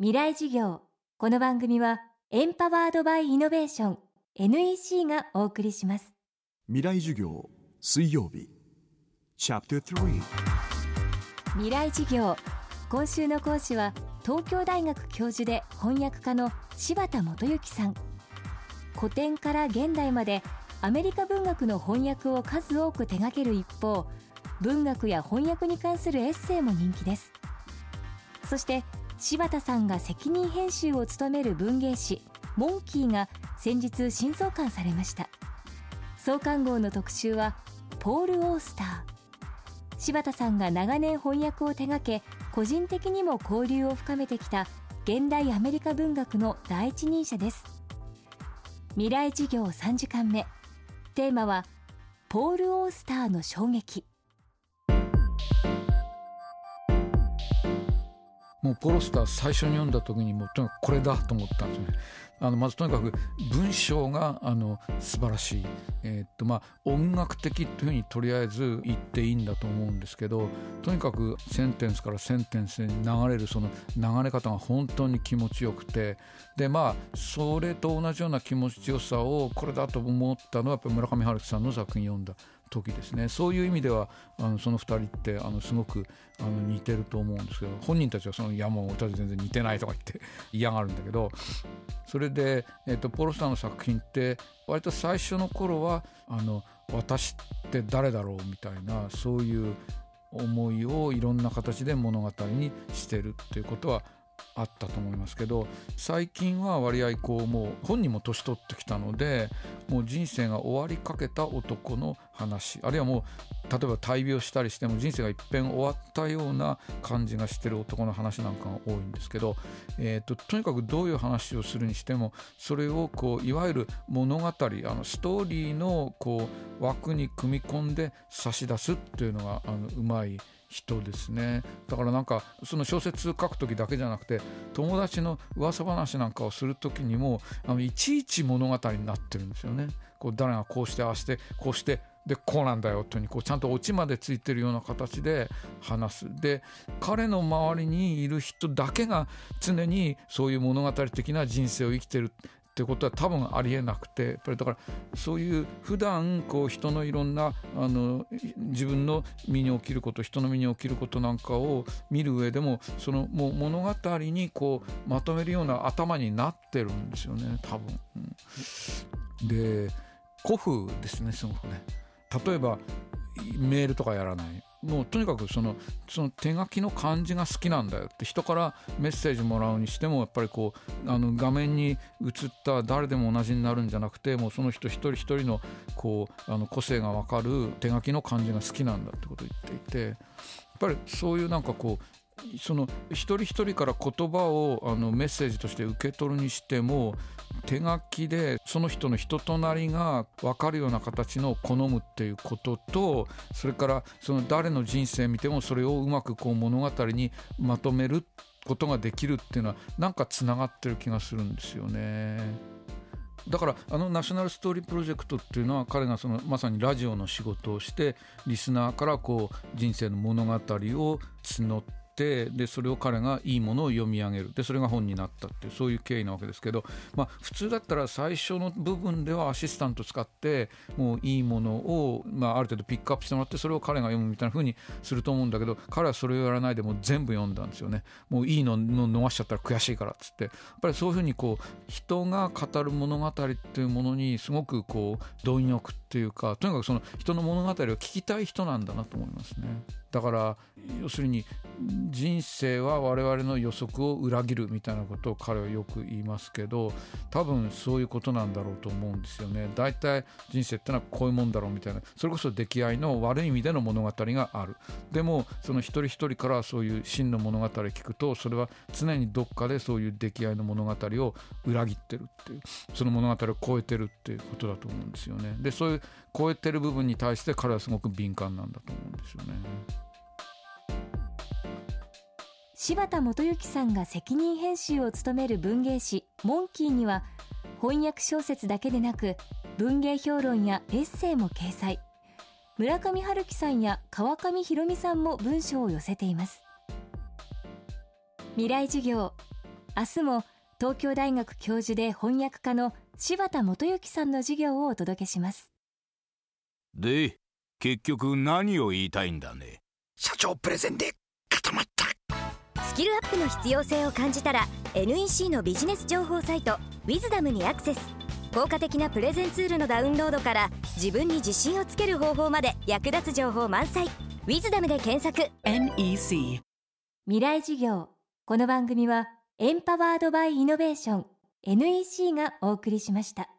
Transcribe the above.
未来授業。この番組はエンパワードバイイノベーション NEC がお送りします。未来授業水曜日。チャプター未来授業。今週の講師は東京大学教授で翻訳家の柴田元幸さん。古典から現代までアメリカ文学の翻訳を数多く手掛ける一方文学や翻訳に関するエッセイも人気です。そして柴田さんが責任編集を務める文芸誌「モンキー」が先日新創刊されました。創刊号の特集はポール・オースター。柴田さんが長年翻訳を手掛け個人的にも交流を深めてきた現代アメリカ文学の第一人者です。未来事業3時間目。テーマはポール・オースターの衝撃。もうポロスター最初に読んだ時にもうとにかくこれだと思ったんですよね。あのまずとにかく文章があの素晴らしい、えー、っとまあ、音楽的というふうにとりあえず言っていいんだと思うんですけどとにかくセンテンスからセンテンスに流れるその流れ方が本当に気持ちよくてでまあそれと同じような気持ちよさをこれだと思ったのはやっぱ村上春樹さんの作品読んだ時ですね。そういう意味ではあのその2人ってあのすごくあの似てると思うんですけど本人たちはその「いやもう歌で全然似てない」とか言って 嫌がるんだけどそれで、えーと、ポロスターの作品って割と最初の頃はあの私って誰だろうみたいなそういう思いをいろんな形で物語にしてるっていうことはあったと思いますけど最近は割合こうもう本人も年取ってきたのでもう人生が終わりかけた男の話あるいはもう例えば大病したりしても人生がいっぺん終わったような感じがしてる男の話なんかが多いんですけど、えーと、とにかくどういう話をするにしてもそれをこういわゆる物語あのストーリーのこう枠に組み込んで差し出すっていうのがあのうまい人ですねだからなんかその小説書く時だけじゃなくて友達の噂話なんかをする時にもあのいちいち物語になってるんですよね。こう誰がこうしてああしてこうしてでこうなんだよとにこうちゃんとオチまでついてるような形で話すで彼の周りにいる人だけが常にそういう物語的な人生を生きてるってことは多分ありえなくてやっぱりだからそういう普段こう人のいろんなあの自分の身に起きること人の身に起きることなんかを見る上でもそのもう物語にこうまとめるような頭になってるんですよね多分。うん、で古風ですねすごくね。例えばメールとかやらないもうとにかくそのその手書きの漢字が好きなんだよって人からメッセージもらうにしてもやっぱりこうあの画面に映った誰でも同じになるんじゃなくてもうその人一人一人のこうあの個性が分かる手書きの漢字が好きなんだってことを言っていてやっぱりそういうなんかこうその一人一人から言葉をあのメッセージとして受け取るにしても手書きでその人の人となりが分かるような形の好むっていうこととそれからその誰の人生見てもそれをうまくこう物語にまとめることができるっていうのはなんかつながってる気がするんですよね。だからあのナショナルストーリープロジェクトっていうのは彼がそのまさにラジオの仕事をしてリスナーからこう人生の物語を募ってってでそれを彼がいいものを読み上げる。でそれが本になったっていうそういう経緯なわけですけど、まあ、普通だったら最初の部分ではアシスタント使ってもういいものを、まあ、ある程度ピックアップしてもらってそれを彼が読むみたいな風にすると思うんだけど彼はそれをやらないでもう全部読んだんですよね。もういいのの逃しちゃったら悔しいからっつって。やっぱりそういうふうにこう人が語る物語っていうものにすごくこう貪欲っていうかとにかくその人の物語を聞きたい人なんだなと思いますね。だから要するに人生は我々の予測を裏切るみたいなことを彼はよく言いますけど多分そういうことなんだろうと思うんですよね。大体人生ってのはこういうもんだろうみたいな。それこそ出来合いの悪い意味での物語がある。でもその一人一人からそういう真の物語を聞くとそれは常にどっかでそういう出来合いの物語を裏切ってるっていうその物語を超えてるっていうことだと思うんですよね。でそういう超えてる部分に対して彼はすごく敏感なんだと思うんですよね。柴田元幸さんが責任編集を務める文芸誌「モンキー」には翻訳小説だけでなく文芸評論やエッセイも掲載。村上春樹さんや川上弘美さんも文章を寄せています。未来授業。明日も東京大学教授で翻訳家の柴田元幸さんの授業をお届けします。で結局何を言いたいんだね。社長プレゼンで固まったスキルアップの必要性を感じたら NEC のビジネス情報サイト「ウィズダムにアクセス。効果的なプレゼンツールのダウンロードから自分に自信をつける方法まで役立つ情報満載「ウィズダムで検索。NEC 未来授業。この番組はエンパワードバイイノベーション NEC がお送りしました